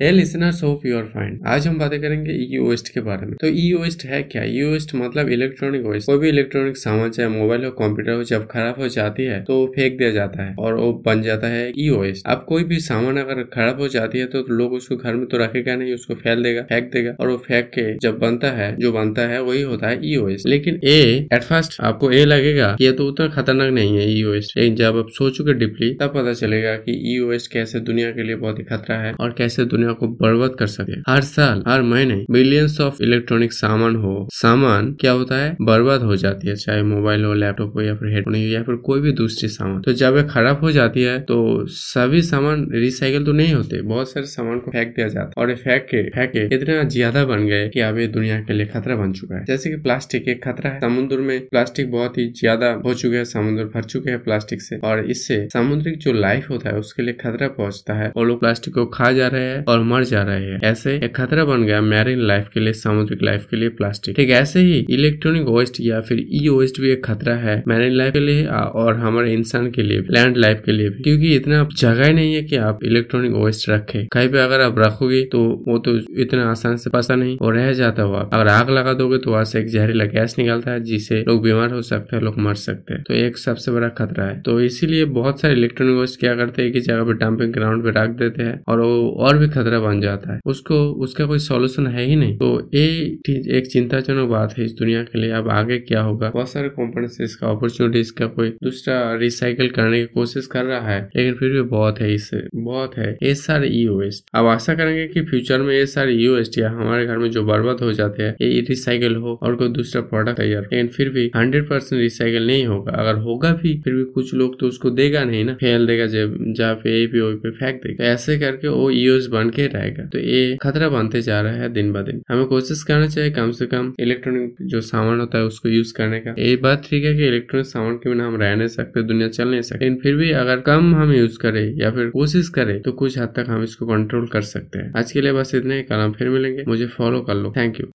Listeners hope you are आज हम बातें करेंगे ई वेस्ट के बारे में। तो ई वेस्ट है क्या? ई वेस्ट मतलब इलेक्ट्रॉनिक वेस्ट कोई भी इलेक्ट्रॉनिक सामान, चाहे मोबाइल हो कंप्यूटर हो, जब खराब हो जाती है तो फेंक दिया जाता है और वो बन जाता है ई वेस्ट अब कोई भी सामान अगर खराब हो जाती है तो लोग उसको घर में तो रखेगा नहीं? उसको फैल देगा, फेंक देगा और वो फेंक के जब बनता है, जो बनता है, वही होता है ई वेस्ट लेकिन ए एट फ़र्स्ट आपको ए लगेगा ये तो उतना खतरनाक नहीं है ई वेस्ट लेकिन जब आप सोचोगे डीपली तब पता चलेगा की ई वेस्ट कैसे दुनिया के लिए बहुत ही खतरा है और कैसे दुनिया दुनिया को बर्बाद कर सके। हर साल, हर महीने बिलियंस ऑफ़ इलेक्ट्रॉनिक सामान हो, सामान क्या होता है? बर्बाद हो जाती है, चाहे मोबाइल हो लैपटॉप हो या फिर हेडफोन हो या फिर कोई भी दूसरी सामान। तो जब ये खराब हो जाती है तो सभी सामान रिसाइकल तो नहीं होते, बहुत सारे सामान को फेंक दिया जाता है। और फेंक के फेंक के इतना ज़्यादा बन गए कि अब ये दुनिया के लिए खतरा बन चुका है। जैसे कि प्लास्टिक एक खतरा है। समुद्र में प्लास्टिक बहुत ही ज़्यादा हो चुके हैं, समुद्र भर चुके हैं प्लास्टिक से। और इससे समुद्रिक जो लाइफ होता है, उसके लिए खतरा पहुँचता है। और लोग प्लास्टिक को खा जा रहे हैं और और मर जा रहे हैं। ऐसे एक खतरा बन गया मैरिन लाइफ के लिए, सामुद्रिक लाइफ के लिए प्लास्टिक ठीक ऐसे ही इलेक्ट्रॉनिक वेस्ट या फिर ई वेस्ट भी एक खतरा है मैरिन लाइफ के लिए और हमारे इंसान के लिए लैंड लाइफ के लिए भी। क्योंकि इतना जगह नहीं है कि आप इलेक्ट्रॉनिक वेस्ट रखे। कहीं पे अगर आप रखोगे तो वो तो इतना आसान से पसा नहीं और रह जाता हुआ अगर आग लगा दोगे तो वहाँ से एक जहरीला गैस निकलता है, जिससे लोग बीमार हो सकते हैं, लोग मर सकते हैं। तो एक सबसे बड़ा खतरा है। तो इसीलिए बहुत सारे इलेक्ट्रॉनिक वेस्ट क्या करते हैं? कि जगह पे डंपिंग ग्राउंड पे रख देते हैं और वो और भी खतरा बन जाता है। उसको, उसका कोई सॉल्यूशन है ही नहीं। तो ये एक चिंताजनक बात है इस दुनिया के लिए। अब आगे क्या होगा? बहुत सारे कंपनी इसका अपॉर्चुनिटी इसका कोई दूसरा रिसाइकिल करने की कोशिश कर रहा है। लेकिन फिर भी बहुत है इससे बहुत है। ये सारे ई वेस्ट अब आशा करेंगे कि फ्यूचर में ये सारे ई वेस्ट या हमारे घर में जो बर्बाद हो जाते हैं, ये रिसाइकिल हो और कोई दूसरा प्रोडक्ट तैयार लेकिन फिर भी हंड्रेड परसेंट रिसाइकिल नहीं होगा। अगर होगा भी, फिर भी कुछ लोग तो उसको देगा नहीं ना। फेल देगा जहाँ पे पे वही पे फेंक देगा। ऐसे करके वो यूज़ बन के रहेगा तो ये खतरा बनते जा रहा है दिन ब दिन। हमें कोशिश करना चाहिए कम से कम इलेक्ट्रॉनिक जो सामान होता है उसको यूज़ करने का। ये बात ठीक है कि इलेक्ट्रॉनिक सामान के बिना हम रह नहीं सकते, दुनिया चल नहीं सकते। लेकिन फिर भी अगर कम हम यूज़ करें या फिर कोशिश करें तो कुछ हद तक हम इसको कंट्रोल कर सकते हैं। आज के लिए बस इतने ही। कल हम फिर मिलेंगे। मुझे फॉलो कर लो। Thank you